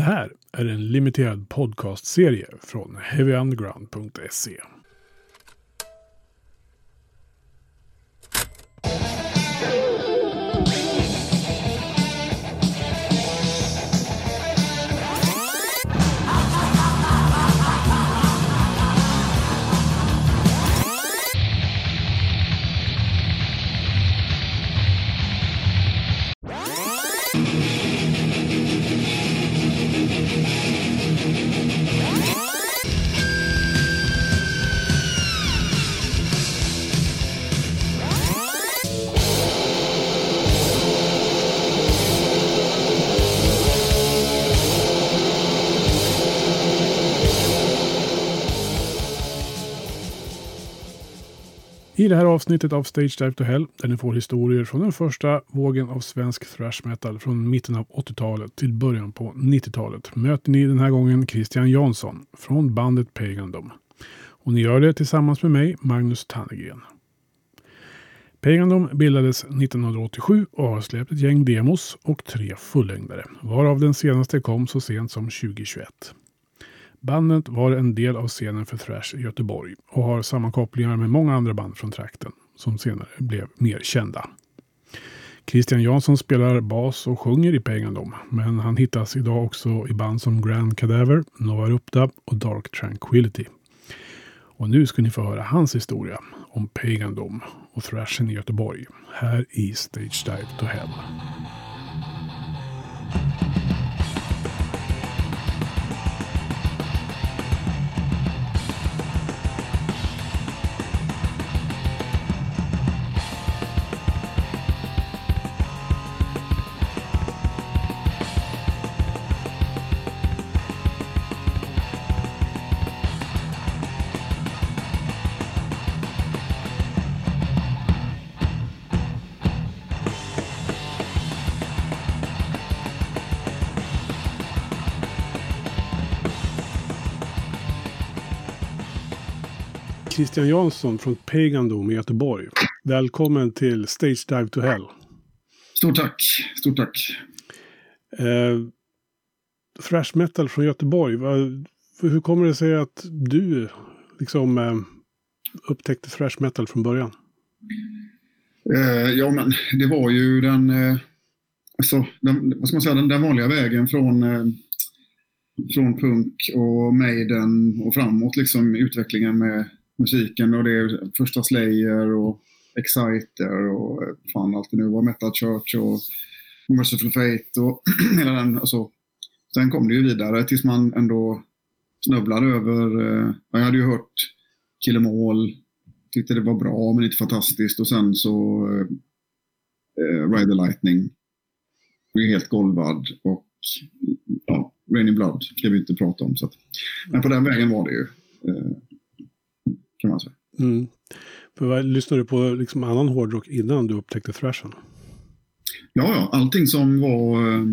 Det här är en limiterad podcastserie från heavyunderground.se. I det här avsnittet av Stage Dive to Hell, där ni får historier från den första vågen av svensk thrash metal från mitten av 80-talet till början på 90-talet, möter ni den här gången Christian Jansson från bandet Pagandom. Och ni gör det tillsammans med mig, Magnus Tannegren. Pagandom bildades 1987 och har släppt ett gäng demos och tre fullängdare, varav den senaste kom så sent som 2021. Bandet var en del av scenen för thrash i Göteborg och har sammankopplingar med många andra band från trakten som senare blev mer kända. Christian Jansson spelar bas och sjunger i Pagandom, men han hittas idag också i band som Grand Cadaver, Nova Rupta och Dark Tranquility. Och nu ska ni få höra hans historia om Pagandom och thrashen i Göteborg här i Stage Dive to Hell. Christian Jansson från Pagandom i Göteborg. Välkommen till Stage Dive to Hell. Stort tack. Stort tack. Eh, thrash metal från Göteborg. Hur kommer det sig att du liksom eh, upptäckte thrash metal från början? Eh, ja, men det var ju den, eh, alltså, den, vad ska man säga, den, den vanliga vägen från, eh, från punk och Maiden och framåt, liksom utvecklingen med musiken och det är första Slayer och Exciter och eh, fan allt det nu var, Metal Church och Merciful Fate och hela den. Alltså, sen kom det ju vidare tills man ändå snubblade över, eh, jag hade ju hört Kill Em All, tyckte det var bra men inte fantastiskt och sen så eh, eh Ride the Lightning. blev helt golvad och ja, Raining Blood ska vi inte prata om. Så att, men på den vägen var det ju. Eh, kan man säga. Mm. Vad, lyssnade du på liksom annan hårdrock innan du upptäckte thrashen? Ja, ja, allting som var... Eh,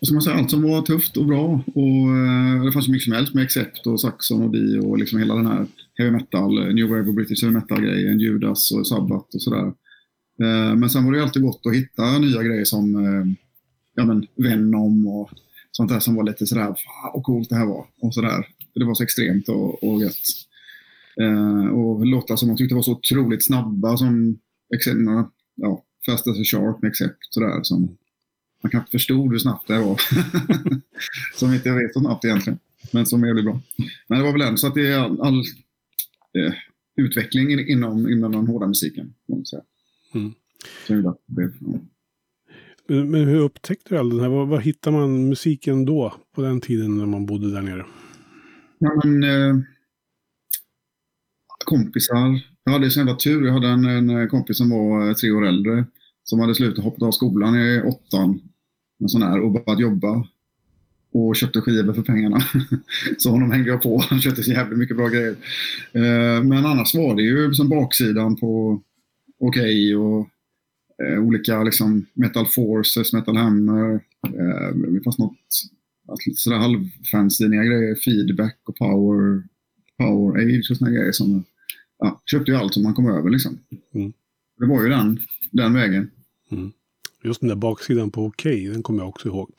vad ska man säga? Allt som var tufft och bra. Och, eh, det fanns ju mycket som helst med Accept och Saxon och Di och liksom hela den här heavy metal, eh, New Wave och British heavy metal-grejen, Judas och Sabbath och sådär. Eh, men sen var det ju alltid gott att hitta nya grejer som eh, ja, men Venom och sånt där som var lite sådär, fan vad coolt det här var. Och sådär. Det var så extremt och, och gött. Eh, och låtar som man tyckte var så otroligt snabba som ja, Fast as a Shark med Accept. Sådär, som man knappt förstod hur snabbt det var. som inte jag vet så snabbt egentligen. Men som är väldigt bra. Men det var väl ändå så att det är all, all eh, utveckling inom, inom den hårda musiken. Mm. Så det ja. men, men hur upptäckte du all den här? Var, var hittar man musiken då? På den tiden när man bodde där nere? Ja, men, eh, kompisar. Jag hade så jävla tur. Jag hade en, en kompis som var eh, tre år äldre. Som hade slutat hoppa av skolan i åttan. En sån här, och börjat jobba. Och köpte skivor för pengarna. så honom hängde jag på. Han köpte så jävligt mycket bra grejer. Eh, men annars var det ju som baksidan på Okej okay och eh, olika liksom Metal Forces, Metal Hammer. Det fanns något sådär halvfanziniga grejer. Feedback och power, power age och sådana grejer. Som, ja, köpte ju allt som man kom över liksom. Mm. Det var ju den, den vägen. Mm. Just den där baksidan på okay, den kommer jag också ihåg.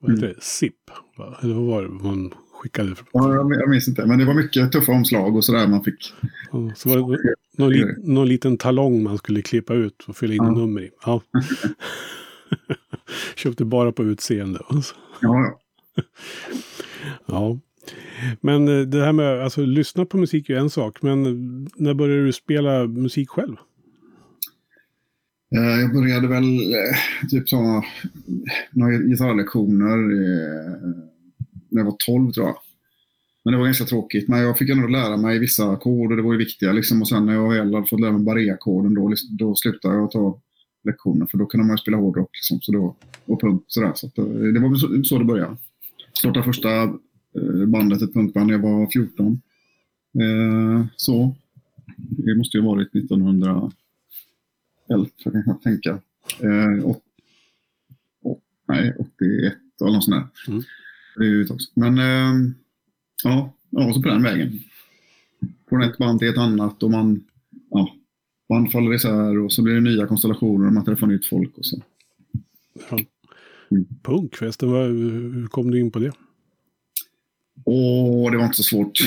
vad heter det? SIP? Va? Eller vad var det man skickade? Ja, jag, jag minns inte, men det var mycket tuffa omslag och sådär man fick. Ja, så var det någon, li, någon liten talong man skulle klippa ut och fylla in Ja. nummer i. Ja. Köpte bara på utseende. Alltså. Ja, ja. Ja. Men eh, det här med, alltså lyssna på musik är ju en sak, men eh, när började du spela musik själv? Eh, jag började väl typ ta några gitarrlektioner när jag var 12 tror jag. Men det var ganska tråkigt. Men jag fick ändå lära mig vissa ackord och det var ju viktiga. Liksom. Och sen när jag väl hade fått lära mig barré-ackorden då, då slutade jag ta lektioner. För då kunde man ju spela hårdrock liksom, så då, och punk. Sådär. Så att, det var väl så, så det började. Startade första bandet, ett punkband, när jag var 14. Eh, så. Det måste ju ha varit 1900 11 kan jag tänka. Eh, åt, åt, nej, 81 eller något sånt där. Mm. Det är ju. Men eh, ja, ja, så på den vägen. Från ett band till ett annat och man, ja, band faller isär och så blir det nya konstellationer och man träffar nytt folk och så. Ja. Mm. Punk förresten, vad, hur kom du in på det? Åh, det var inte så svårt.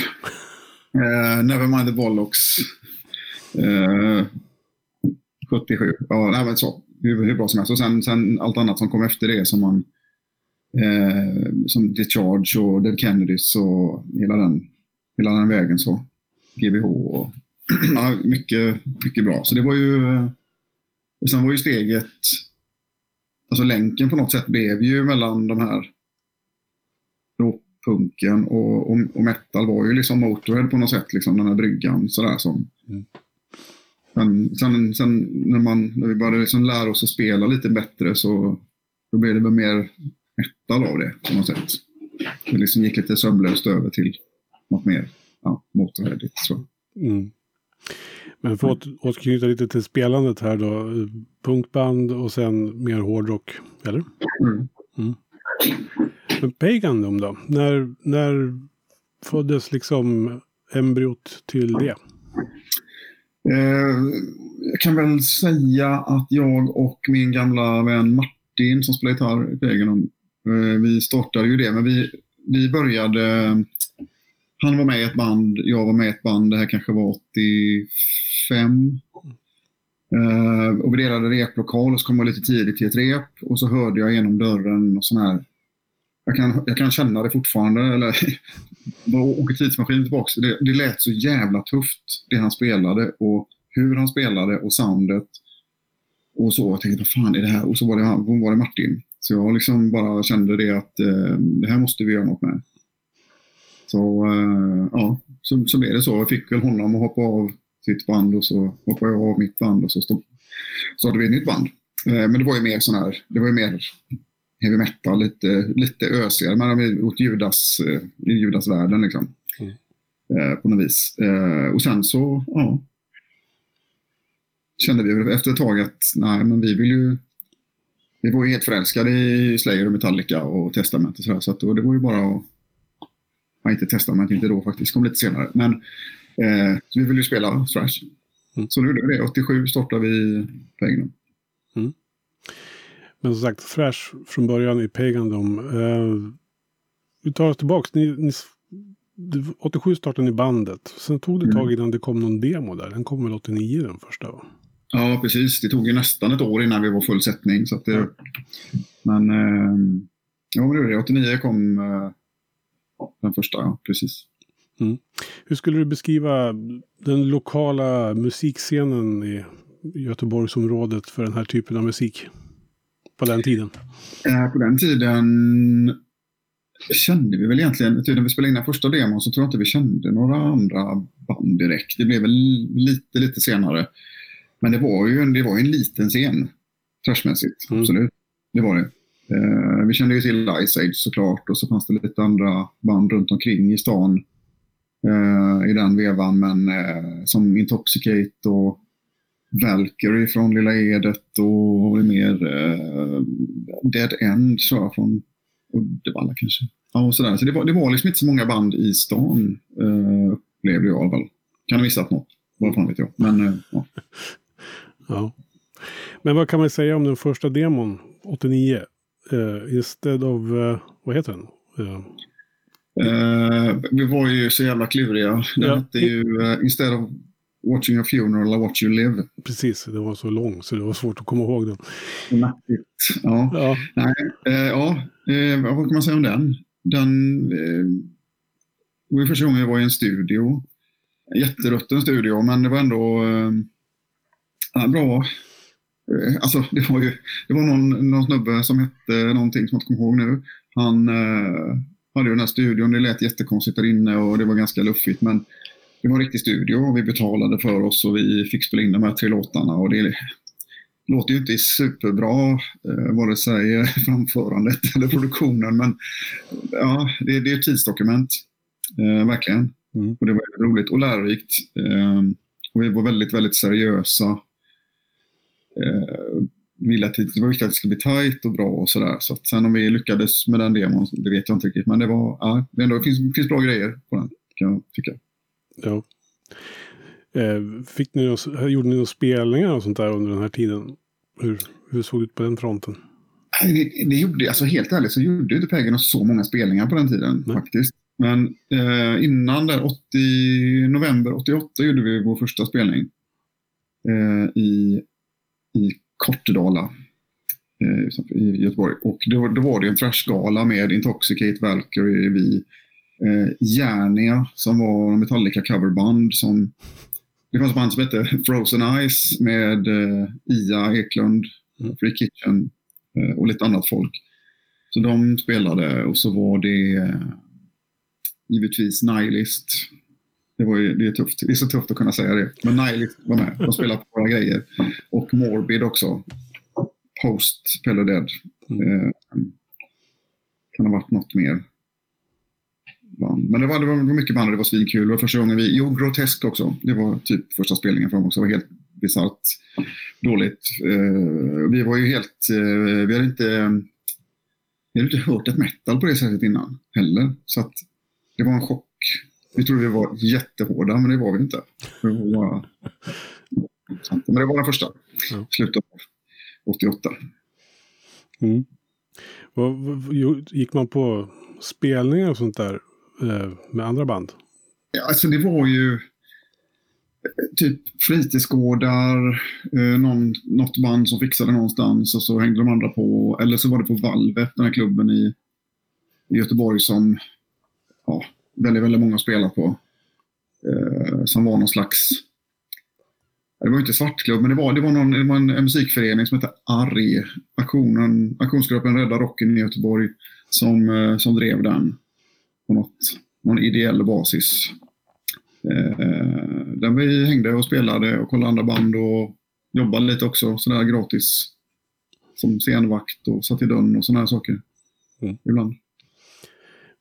Eh, uh, Nevermind the Bollocks. Eh, uh, 77. Ja, nej, men så. Hur, hur bra som helst. Och sen, sen allt annat som kom efter det som man eh, som The Charge och Dead Kennedys och hela den, hela den vägen så. GBH och ja, mycket, mycket bra. Så det var ju och sen var ju steget alltså länken på något sätt blev ju mellan de här punken och, och, och metal var ju liksom Motorhead på något sätt, liksom den här bryggan sådär som. Mm. Men sen, sen när, man, när vi började liksom lära oss att spela lite bättre så då blev det väl mer metal av det på något sätt. Det liksom gick lite sömlöst över till något mer ja, Motorheadigt. Mm. Men för att återknyta lite till spelandet här då. eh, Punkband och sen mer hårdrock, eller? Mm. Men Pagandom då? När, när föddes liksom embryot till det? Eh, jag kan väl säga att jag och min gamla vän Martin som spelar gitarr i Pagandom, eh, vi startade ju det, men vi, vi började... Han var med i ett band, jag var med i ett band, det här kanske var 85. Eh, och vi delade replokal och så kom jag lite tidigt till ett rep och så hörde jag genom dörren och sån här jag kan, jag kan känna det fortfarande. Eller, bara åker tidsmaskin tillbaka. Det, det lät så jävla tufft det han spelade och hur han spelade och soundet. Och så. Jag tänkte, vad fan är det här? Och så var det, han, var det Martin. Så jag liksom bara kände det att eh, det här måste vi göra något med. Så eh, ja, så, så blev det så. Jag fick väl honom att hoppa av sitt band och så hoppade jag av mitt band och så stod, startade vi ett nytt band. Eh, men det var ju mer sån här, det var ju mer heavy metal, lite, lite ösigare. Har åt Judas, eh, i Judas-världen liksom. Mm. Eh, på något vis. Eh, och sen så, ja. Kände vi efter ett tag att, nej men vi vill ju vi var ju helt förälskade i Slayer och Metallica och Testament och sådär. Så att då, det var ju bara att... Ja, inte Testament, inte då faktiskt, kom lite senare. Men eh, vi ville ju spela thrash. Mm. Så nu gjorde vi det. 87 startade vi Pagnon. Men som sagt, Thrash från början i Pagandom. Eh, vi tar oss tillbaka. Ni, ni, 87 startade ni bandet. Sen tog det ett tag innan det kom någon demo där. Den kom väl 89 den första va? Ja, precis. Det tog ju nästan ett år innan vi var full sättning. Så det, men eh, ja, men det var det. 89 kom eh, den första, ja, precis. Hur skulle du beskriva den lokala musikscenen i Göteborgsområdet för den här typen av musik? På den tiden. Eh, på den tiden kände vi väl egentligen, när vi spelade in den första demon så tror jag inte vi kände några andra band direkt. Det blev väl lite, lite senare. Men det var ju en, det var en liten scen, trashmässigt. Mm. Absolut. Det var det. Eh, vi kände ju till Ice Age såklart och så fanns det lite andra band runt omkring i stan eh, i den vevan. Men eh, som Intoxicate och Valkyrie från Lilla Edet och det mer eh, Dead End tror jag från Uddevalla kanske. Ja, och sådär. Så det var, det var liksom inte så många band i stan eh, upplevde jag i alla fall. Kan ha missat något, vad fan vet jag. Men eh, ja. Ja. Men vad kan man säga om den första demon, 89? Uh, eh, instead of, uh, vad heter den? Uh vi var ju så jävla kluriga. Den ja. hette ju Instead of Watching a funeral or watch you live. Precis, det var så lång så det var svårt att komma ihåg den. Nackigt. Ja. Ja. Nej, ja. vad kan man säga om den? Den det var första gången jag var i en studio. En jätterutten studio, men det var ändå bra. Alltså, det var ju det var någon, någon snubbe som hette någonting som jag inte kommer ihåg nu. Han hade den här studion. Det lät jättekonstigt där inne och det var ganska luffigt. Men det var en riktig studio och vi betalade för oss och vi fick spela in de här tre låtarna. Och det låter ju inte superbra, eh, vare sig framförandet eller produktionen. Men ja, det, det är ett tidsdokument. Eh, verkligen. Mm. Och det var roligt och lärorikt. Eh, och vi var väldigt, väldigt seriösa. Eh, ville att det var viktigt att det skulle bli tajt och bra och sådär. Så att sen om vi lyckades med den demon, det vet jag inte riktigt. Men det var, ja, det, ändå, finns, finns bra grejer på den, kan jag tycka. Ja. Eh, fick ni, gjorde ni några spelningar och sånt där under den här tiden? Hur, hur såg det ut på den fronten? Det, det gjorde, alltså helt ärligt så gjorde inte Peggen så många spelningar på den tiden Nej. faktiskt. Men eh, innan där, 80, november 88 gjorde vi vår första spelning eh, i, i Kortedala eh, i Göteborg. Och då, då var det en thrashgala med Intoxicate, Valkyrie, vi, eh, Järnia som var en Metallica coverband. Som, det fanns ett band som hette Frozen Ice med eh, Ia Eklund, mm. Free Kitchen eh, och lite annat folk. Så de spelade och så var det eh, givetvis Nihilist. Det, var ju, det, är tufft. det är så tufft att kunna säga det. Men Nihilist var med. De spelade på våra grejer. Och Morbid också. Post Pelle Dead. Mm. Eh, kan ha varit något mer. Men det var, det var mycket band det var svinkul. Det var första gången vi... Jo, Grotesk också. Det var typ första spelningen för dem också. Det var helt bisarrt dåligt. Eh, vi var ju helt... Eh, vi hade inte... Vi hade inte hört ett metal på det sättet innan heller. Så att det var en chock. Vi trodde vi var jättehårda, men det var vi inte. Det var bara... Men det var den första. Ja. Slutet av 88. Mm. Gick man på spelningar och sånt där eh, med andra band? Ja, alltså det var ju eh, typ fritidsgårdar, eh, någon, något band som fixade någonstans och så hängde de andra på. Eller så var det på Valvet, den här klubben i, i Göteborg som ja, väldigt, väldigt många spelar på. Eh, som var någon slags, det var inte svartklubb, men det var, det var, någon, det var en, en musikförening som hette ARI, Aktionen, Aktionsgruppen Rädda Rocken i Göteborg, som, eh, som drev den på något, någon ideell basis. Eh, där vi hängde och spelade och kollade andra band och jobbade lite också sådär gratis. Som scenvakt och satt i dörren och sådana saker. Mm. Ibland.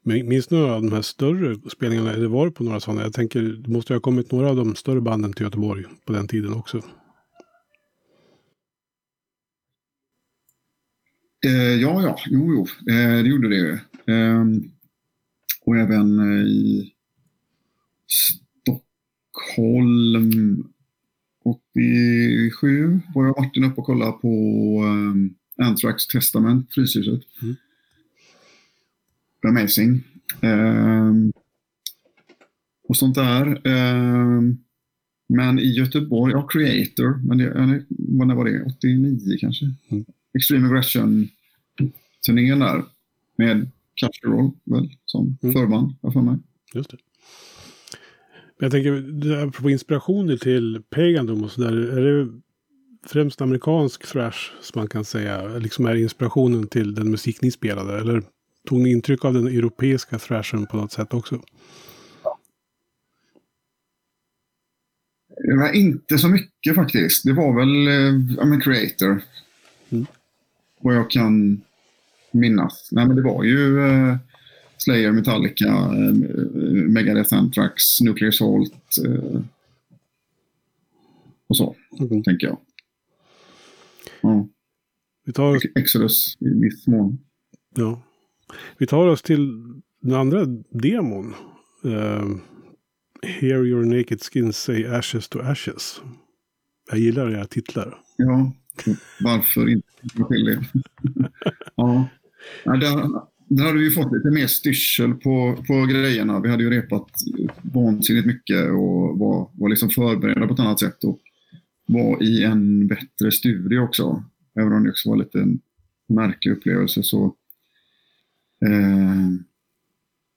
Men minns du några av de här större spelningarna? Eller var det på några sådana? Jag tänker, det måste ha kommit några av de större banden till Göteborg på den tiden också. Eh, ja, ja, jo, jo, eh, det gjorde det. Eh, och även eh, i Stockholm 87 var jag Martin uppe och kollade på eh, Anthrax Testament, Fryshuset. Mm amazing. Um, och sånt där. Um, men i Göteborg, ja, Creator, men det, när var det? 89 kanske? Mm. Extreme Aggression-turnén där. Med Casherol väl, som mm. förband, jag för mig. Just det. Men jag tänker, apropå inspirationer till Pagandom och sådär. Är det främst amerikansk thrash som man kan säga liksom är inspirationen till den musik ni spelade? Eller Tog ni intryck av den europeiska thrashen på något sätt också? Det var inte så mycket faktiskt. Det var väl eh, a creator. Mm. Vad jag kan minnas. Nej, men det var ju eh, Slayer, Metallica, eh, Megadeth, Anthrax, Nuclear Salt eh, och så, mm. tänker jag. Ja. Vi tar... Exodus i viss mån. Ja. Vi tar oss till den andra demon. Uh, Hear your naked skin say ashes to ashes. Jag gillar era titlar. Ja, varför inte ja. ja där, där hade vi fått lite mer styrsel på, på grejerna. Vi hade ju repat vansinnigt mycket och var, var liksom förberedda på ett annat sätt. Och var i en bättre studio också. Även om det också var lite en märklig upplevelse så eh, Ehm,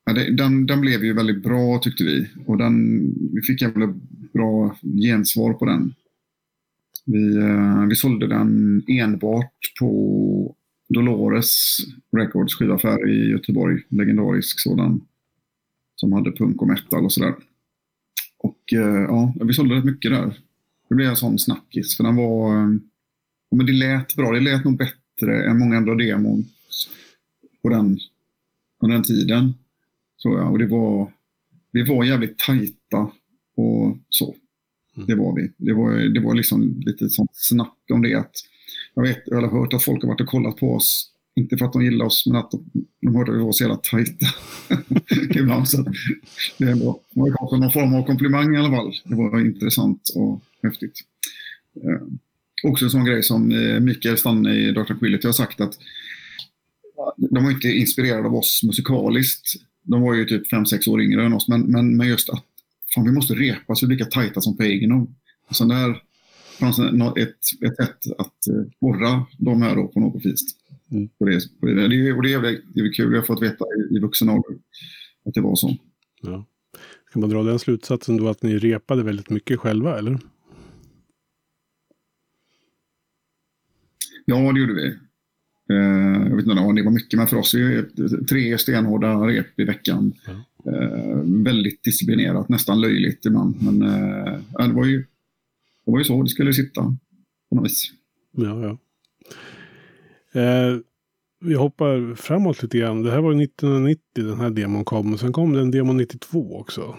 ja, det, den, den blev ju väldigt bra tyckte vi. Och den, vi fick jävla bra gensvar på den. Vi, eh, vi sålde den enbart på Dolores Records skivaffär i Göteborg. Legendarisk sådan. Som hade punk och metal och sådär. Och eh, ja, vi sålde rätt mycket där. Det blev en sån snackis. För den var... Eh, men det lät bra. Det lät nog bättre än många andra demon på den, på den tiden. Så ja, och det var, vi var jävligt tajta och så. Mm. Det var vi. Det var, det var liksom lite sånt snack om det. Att, jag, vet, jag har hört att folk har varit och kollat på oss. Inte för att de gillar oss, men att de, de hörde att vi var så jävla tajta. Ibland. Så det var, var någon form av komplimang i alla fall. Det var intressant och häftigt. Eh, också en sån grej som eh, Mikael Stanne i Dr. Quillity har sagt att de var inte inspirerade av oss musikaliskt. De var ju typ 5-6 år yngre än oss, men, men, men just att fan, vi måste repa så vi blir lika tajta som Pagan. Så där fanns ett, ett sätt att borra de här då på något vis. Mm. På det, det. Det, och det är, det är kul, jag har fått veta i, i vuxen ålder att det var så. Ja. Kan man dra den slutsatsen då att ni repade väldigt mycket själva, eller? Ja, det gjorde vi. Eh, vet inte om det var mycket, men för oss är det tre stenhårda rep i veckan. Mm. Eh, väldigt disciplinerat, nästan löjligt ibland. Men eh, det, var ju, det var ju så det skulle sitta på något vis. Ja, ja. Eh, vi hoppar framåt lite grann. Det här var 1990 den här demon kom. Och sen kom det en demo 92 också.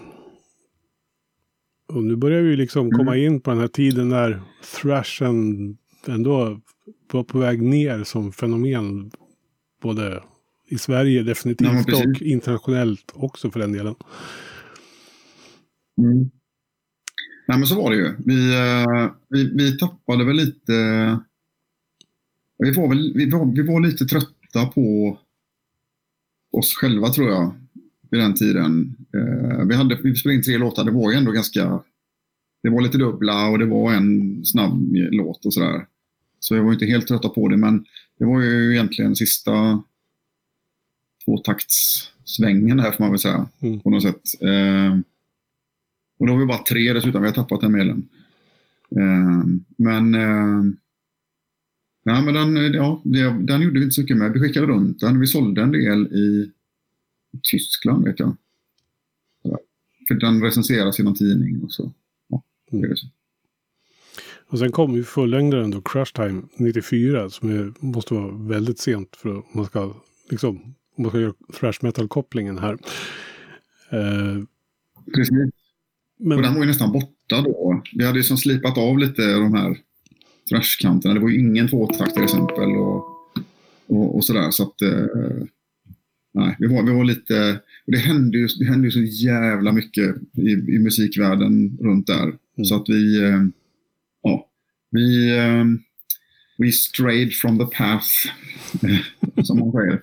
Och nu börjar vi liksom komma mm. in på den här tiden när thrashen ändå var på väg ner som fenomen. Både i Sverige definitivt ja, och internationellt också för den delen. Mm. Nej men så var det ju. Vi, uh, vi, vi tappade väl lite... Vi var, väl, vi, var, vi var lite trötta på oss själva tror jag. Vid den tiden. Uh, vi, hade, vi spelade in tre låtar. Det var ju ändå ganska... Det var lite dubbla och det var en snabb låt och sådär. Så jag var inte helt trötta på det, men det var ju egentligen sista tvåtaktssvängen här får man väl säga. Mm. På något sätt. Eh, och då var vi bara tre dessutom, vi har tappat den mejlen. Eh, men eh, Ja, men den, ja, den gjorde vi inte så mycket med. Vi skickade runt den. Vi sålde en del i Tyskland, vet jag. För den recenseras i någon tidning och så. Ja, det är så. Och sen kom ju fullängdaren då, Crush Time 94, som är, måste vara väldigt sent för att man ska, liksom, om man ska göra thrash metal-kopplingen här. Eh, Precis. Men, och den var ju nästan borta då. Vi hade ju som slipat av lite de här thrashkanterna. Det var ju ingen tvåtakt till exempel och, och, och sådär. Så att, eh, nej, vi var, vi var lite... Det hände, ju, det hände ju så jävla mycket i, i musikvärlden runt där. Mm. Så att vi... Eh, vi, um, we strayed from the path, som man säger.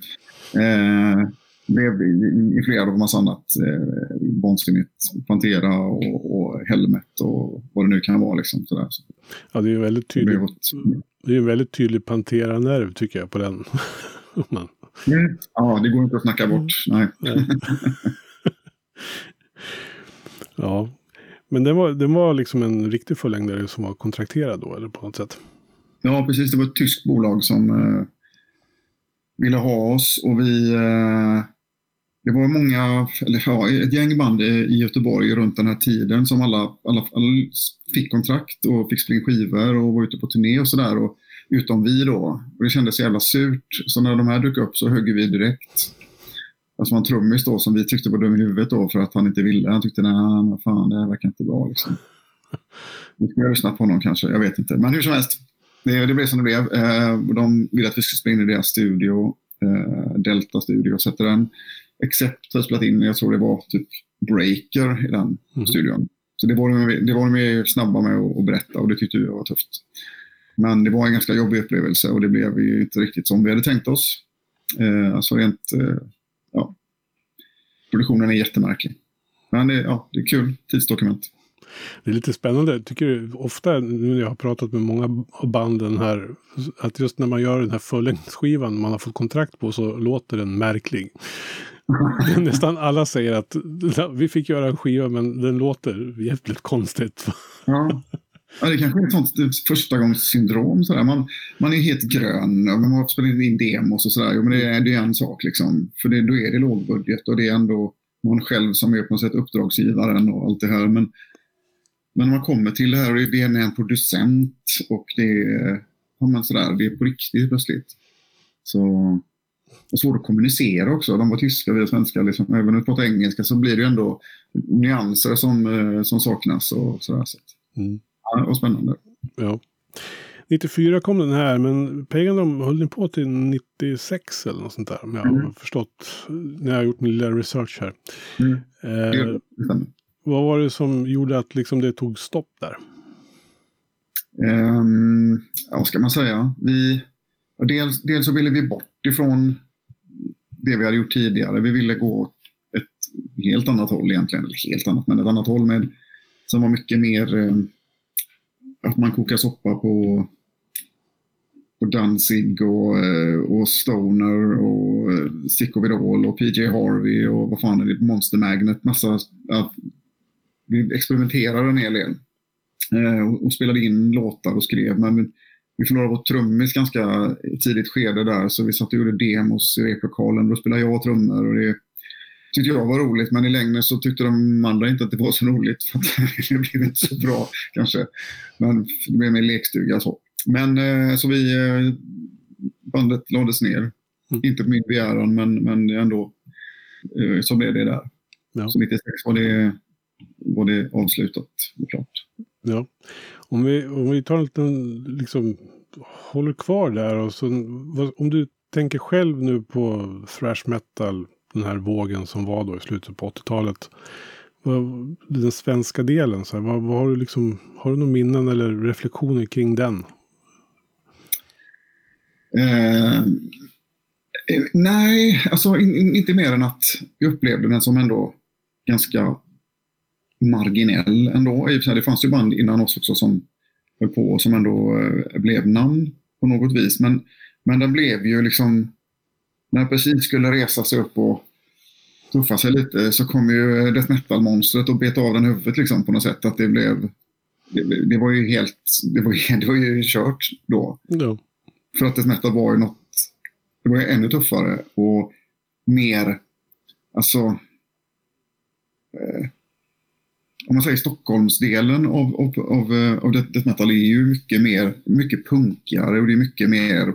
Eh, blev i, i flera av massa annat eh, vansinnigt. Pantera och, och Helmet och vad det nu kan vara. Liksom, sådär. Ja, det är ju väldigt tydligt. Det är en väldigt tydlig Pantera-nerv tycker jag på den. Man. Mm. Ja, det går inte att snacka bort. Nej. ja, men den var, den var liksom en riktig fullängdare som var kontrakterad då, eller på något sätt? Ja, precis. Det var ett tyskt bolag som eh, ville ha oss och vi... Eh, det var många, eller ja, ett gäng band i Göteborg runt den här tiden som alla, alla, alla fick kontrakt och fick spela in skivor och var ute på turné och sådär. Utom vi då. Och det kändes så jävla surt. Så när de här dök upp så högg vi direkt. Alltså en trummis då som vi tyckte var dum i huvudet då för att han inte ville. Han tyckte nej, fan det här verkar inte bra liksom. Vi skulle ha lyssnat på honom kanske, jag vet inte. Men hur som helst, det, det blev som det blev. Eh, de ville att vi skulle spela in i deras studio, eh, Delta Studio, sätter den. Except har spelat in, jag tror det var typ Breaker i den mm. studion. Så det var de, det var de mer snabba med att, att berätta och det tyckte jag var tufft. Men det var en ganska jobbig upplevelse och det blev ju inte riktigt som vi hade tänkt oss. Eh, alltså rent, eh, produktionen är jättemärklig. Men det, ja, det är kul tidsdokument. Det är lite spännande. Tycker ofta nu när jag har pratat med många av banden här. Att just när man gör den här fullängdsskivan man har fått kontrakt på så låter den märklig. Nästan alla säger att vi fick göra en skiva men den låter jävligt konstigt. Ja. Ja, det kanske är ett sånt förstagångssyndrom. Sådär. Man, man är helt grön, man har spelat in demos och sådär. Jo, men det är, det är en sak liksom. För det, då är det lågbudget och det är ändå man själv som är på något sätt uppdragsgivaren och allt det här. Men, men när man kommer till det här och det är en producent och det är, ja, men sådär, det är på riktigt plötsligt. Så, och svårt att kommunicera också. De var tyska, vi är svenska. Liksom. Även om vi pratar engelska så blir det ju ändå nyanser som, eh, som saknas. Och sådär, så. Mm. Ja, det var spännande. Ja. 94 kom den här, men Pagan höll ni på till 96 eller något sånt där. Om jag mm. har förstått när jag har gjort min lilla research här. Mm. Eh, vad var det som gjorde att liksom det tog stopp där? Um, ja, vad ska man säga? Vi, dels, dels så ville vi bort ifrån det vi hade gjort tidigare. Vi ville gå ett helt annat håll egentligen. Eller helt annat, men ett annat håll med, som var mycket mer um, att man kokar soppa på, på Danzig och, eh, och Stoner och eh, Sicko Vidal och PJ Harvey och vad fan är det, Monster Magnet. Massa, att vi experimenterade en hel del. Eh, och, och, spelade in låtar och skrev. Men vi förlorade vår trummis ganska tidigt skede där så vi satt och gjorde demos i replokalen. Då spelade jag trummor och det tyckte jag var roligt, men i längden så tyckte de andra inte att det var så roligt. För det blev inte så bra kanske. Men det blev mer lekstuga så. Men eh, så vi, eh, bandet lades ner. Mm. Inte på min begäran, men, men ändå eh, så blev det där. Ja. Så 96 var det, var det avslutat och klart. Ja. Om vi, om vi tar en liten, liksom, håller kvar där och så, om du tänker själv nu på thrash metal den här vågen som var då i slutet på 80-talet. Den svenska delen, så här, vad, vad, har du liksom, har du några minnen eller reflektioner kring den? Eh, nej, alltså in, inte mer än att jag upplevde den som ändå ganska marginell ändå. Det fanns ju band innan oss också som höll på och som ändå eh, blev namn på något vis. Men, men den blev ju liksom, när precis skulle resa sig upp och tuffa sig lite så kom ju death metal-monstret och bet av den huvudet liksom på något sätt. Att det blev... Det, det var ju helt... Det var det var ju kört då. Ja. För att death metal var ju något... Det var ju ännu tuffare och mer... Alltså... Eh, om man säger Stockholmsdelen av, av, av, eh, av death metal är ju mycket mer, mycket punkigare och det är mycket mer,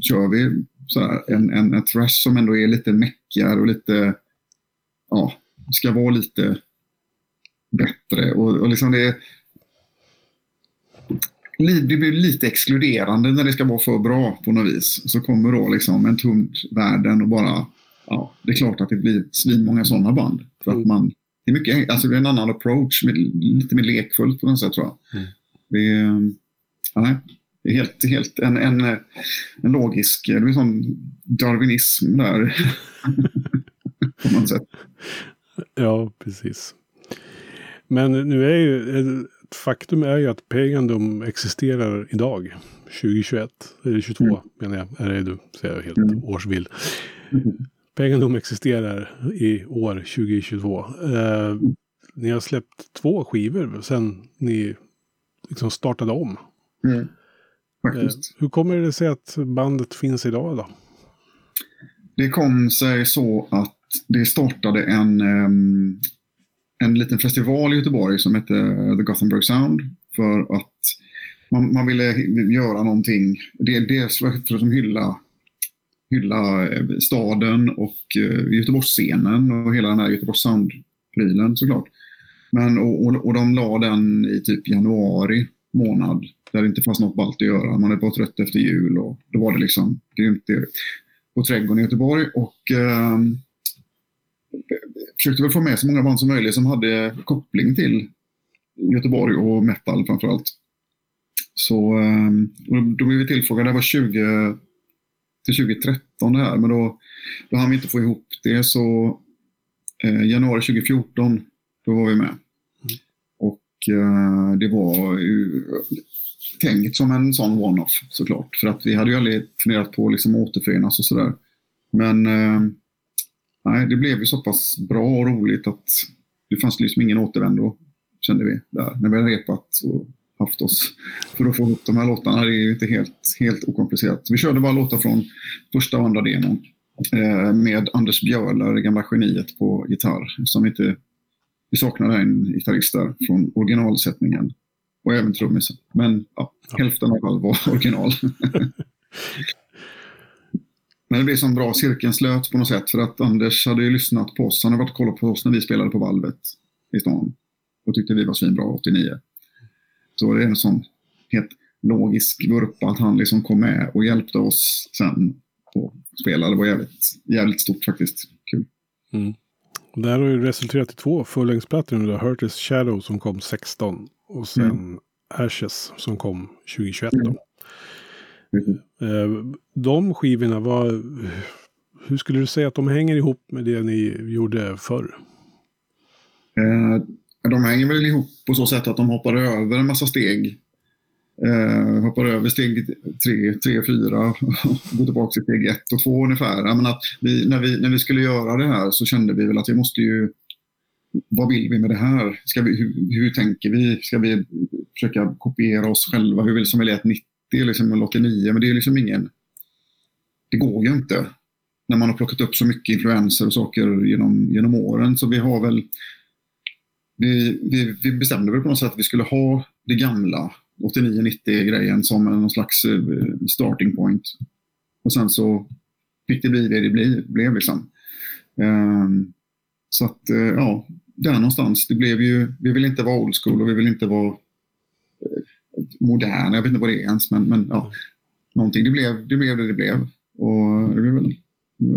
kör vi sådär, en, en, en thrash som ändå är lite meckigare och lite, ja, ska vara lite bättre. Och, och liksom det, det blir lite exkluderande när det ska vara för bra på något vis. Så kommer då liksom en tumt världen och bara, ja, det är klart att det blir svinmånga sådana band. För att mm. man, det är mycket, alltså det är en annan approach, lite mer lekfullt på något sätt tror jag. Mm. Det ja, helt, helt en, en, en logisk, det är en sån darwinism där. på något sätt. Ja, precis. Men nu är ju, faktum är ju att Pagandom existerar idag. 2021, eller 22 mm. menar jag, är det du säger helt mm. årsvill. Mm. Pagandom existerar i år 2022. Eh, ni har släppt två skivor sen ni liksom startade om. Mm. Faktiskt. Eh, hur kommer det sig att bandet finns idag då? Det kom sig så att det startade en, en liten festival i Göteborg som hette The Gothenburg Sound. För att man, man ville göra någonting. Dels för att hylla, hylla eh, staden och eh, Göteborgsscenen och hela den här Göteborgs Sound-prylen såklart. Men, och, och, och de la den i typ januari månad där det inte fanns något ballt att göra. Man är bara trött efter jul och då var det liksom grymt på Trädgården i Göteborg. Och, eh, försökte väl få med så många band som möjligt som hade koppling till Göteborg och metal framförallt. Så eh, då blev vi tillfrågade, det var 20, till 2013 det här, men då, då hann vi inte få ihop det. Så eh, januari 2014, då var vi med. Eh, det var ju tänkt som en sån one-off såklart. För att vi hade ju aldrig funderat på liksom att återförenas och sådär. Men eh, nej, det blev ju så pass bra och roligt att det fanns liksom ingen återvändo, kände vi där. När vi hade repat och haft oss för att få ihop de här låtarna. Det är ju inte helt, helt okomplicerat. Vi körde bara låtar från första och andra demon eh, med Anders Björler, gamla geniet på gitarr. Som inte, vi saknade en gitarrist där från originalsättningen och även trummisen. Men ja, hälften av all var original. Men det blev som bra, cirkeln slöts på något sätt för att Anders hade ju lyssnat på oss. Han hade varit och kollat på oss när vi spelade på valvet i stan och tyckte vi var svinbra 89. Så det är en sån helt logisk vurpa att han liksom kom med och hjälpte oss sen på spela. Det var jävligt, jävligt stort faktiskt. Kul. Mm. Det här har ju resulterat i två fullängdsplattor nu. Hurtis Shadow som kom 16 och sen mm. Ashes som kom 2021. Då. Mm. Mm. De skivorna, var, hur skulle du säga att de hänger ihop med det ni gjorde förr? Eh, de hänger väl ihop på så sätt att de hoppar över en massa steg. Eh, hoppar över steg tre, tre, fyra och går tillbaka till steg ett och två ungefär. Men att vi, när, vi, när vi skulle göra det här så kände vi väl att vi måste ju vad vill vi med det här? Ska vi, hur, hur tänker vi? Ska vi försöka kopiera oss själva? Hur vill som vi lät 90 liksom, eller 89? Men det är liksom ingen... Det går ju inte när man har plockat upp så mycket influenser och saker genom, genom åren. Så vi har väl vi, vi, vi bestämde väl på något sätt att vi skulle ha det gamla 89-90-grejen som någon slags eh, starting point. Och sen så fick det bli det det blev. blev liksom. Ehm, så att, eh, ja, där någonstans. Det blev ju, vi vill inte vara old school och vi vill inte vara eh, moderna. Jag vet inte vad det är ens, men, men ja, någonting. Det blev, det blev det det blev. Och det blev väl,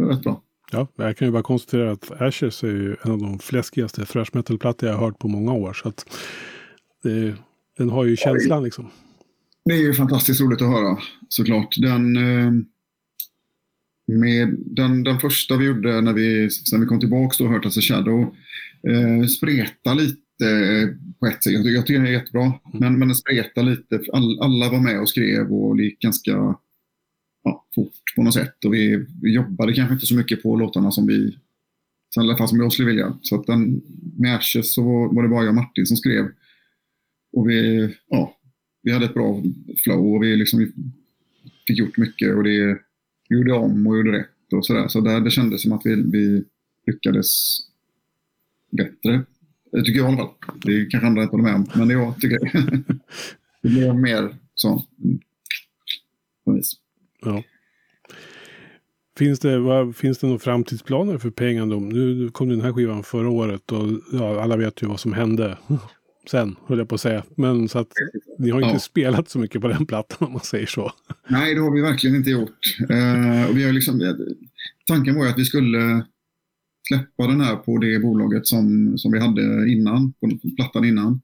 rätt bra. Ja, jag kan ju bara konstatera att Ashes är ju en av de fläskigaste thrash metal-plattor jag har hört på många år. Så att det, den har ju känslan liksom. Det är ju fantastiskt roligt att höra såklart. Den, eh, med den, den första vi gjorde när vi, sen vi kom tillbaka och hört as a shadow eh, spreta lite på ett sätt. Jag, jag tycker den är jättebra. Mm. Men, men den spreta lite. All, alla var med och skrev och det gick ganska ja, fort på något sätt. Och vi, vi jobbade kanske inte så mycket på låtarna som vi i alla fall som jag skulle vilja. Så att den, med Ashes så var, var det bara jag och Martin som skrev. Och vi, ja, vi hade ett bra flow och vi liksom fick gjort mycket och det vi gjorde om och gjorde rätt och sådär. Så där, det kändes som att vi, vi lyckades bättre. Det tycker jag i alla fall. Det kanske andra inte håller med om, men det jag tycker det blev mer så. Ja. Finns det, vad, finns det några framtidsplaner för Pengandom? Nu kom den här skivan förra året och ja, alla vet ju vad som hände sen, höll jag på att säga. Men så att ni har inte ja. spelat så mycket på den plattan om man säger så. Nej, det har vi verkligen inte gjort. Uh, och vi har liksom, tanken var ju att vi skulle släppa den här på det bolaget som, som vi hade innan, på plattan innan.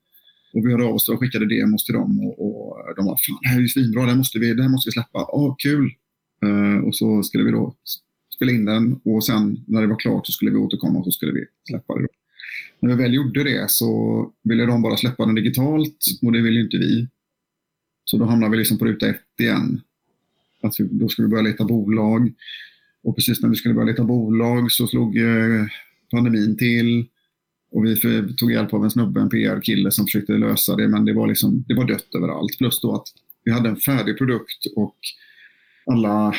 Och vi hörde av oss och skickade demos till dem och, och de var fan det här är ju svinbra, det måste vi, det här måste vi släppa. Oh, kul! Uh, och så skulle vi då spela in den och sen när det var klart så skulle vi återkomma och så skulle vi släppa det. Då. När vi väl gjorde det så ville de bara släppa den digitalt och det ville inte vi. Så då hamnade vi liksom på ruta ett igen. Att vi, då skulle vi börja leta bolag. Och precis när vi skulle börja leta bolag så slog eh, pandemin till. Och vi tog hjälp av en snubbe, en PR-kille som försökte lösa det, men det var, liksom, det var dött överallt. Plus då att vi hade en färdig produkt och alla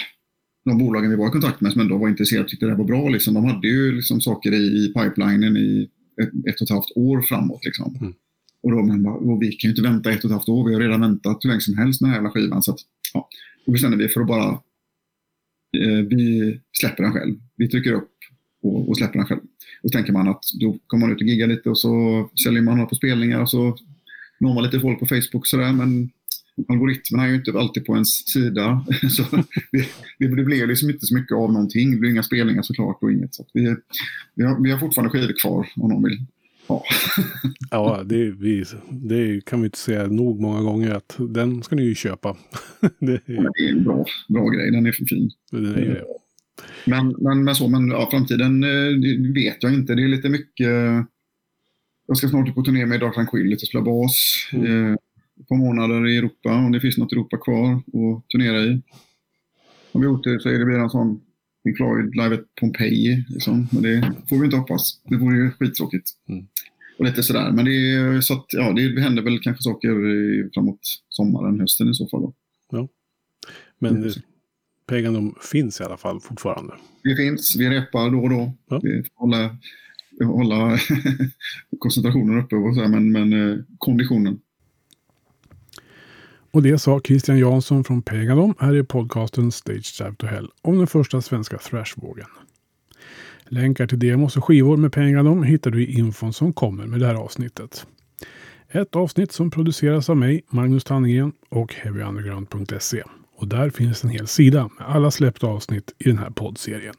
de bolagen vi var i kontakt med som ändå var intresserade tyckte det här var bra. Liksom. De hade ju liksom saker i, i pipelinen i ett, ett och ett halvt år framåt. Liksom. Mm. Och då men bara, vi kan ju inte vänta ett och ett halvt år. Vi har redan väntat hur länge som helst med den här jävla skivan. Så att, ja, då bestämde vi för att bara eh, vi släpper den själv. Vi trycker upp och, och släpper den själv. Och tänker man att då kommer man ut och giggar lite och så säljer man på spelningar och så når man lite folk på Facebook sådär. Men algoritmerna är ju inte alltid på ens sida. Så det, det, det blev liksom inte så mycket av någonting. Det blev inga spelningar såklart och inget. Så vi, vi, har, vi har fortfarande skivor kvar om någon vill ha. ja, det, vi, det kan vi inte säga nog många gånger att den ska ni ju köpa. det, är, ja, det är en bra, bra grej, den är för fin. Den är. Men, men, men, så, men ja, framtiden eh, vet jag inte. Det är lite mycket... Jag ska snart på turné med Dark Tranquil och spela bas. Mm. Ett par månader i Europa, om det finns något Europa kvar att turnera i. Om vi det så är det blir en sån Pink Floyd Live at Pompeji. Liksom. Men det får vi inte hoppas. Det vore ju skittråkigt. Mm. Och lite sådär. Men det, är, så att, ja, det händer väl kanske saker i, framåt sommaren, hösten i så fall. Då. Ja. Men mm. Pagan finns i alla fall fortfarande? Det finns. Vi repar då och då. Ja. Vi får hålla, hålla koncentrationen uppe och så här, men, men eh, konditionen och det sa Christian Jansson från Pegadon här i podcasten Stage Dive to Hell om den första svenska thrashvågen. Länkar till demos och skivor med Pegadon hittar du i infon som kommer med det här avsnittet. Ett avsnitt som produceras av mig, Magnus Tannegren och HeavyUnderground.se. Och där finns en hel sida med alla släppta avsnitt i den här poddserien.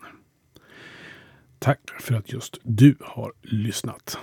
Tack för att just du har lyssnat.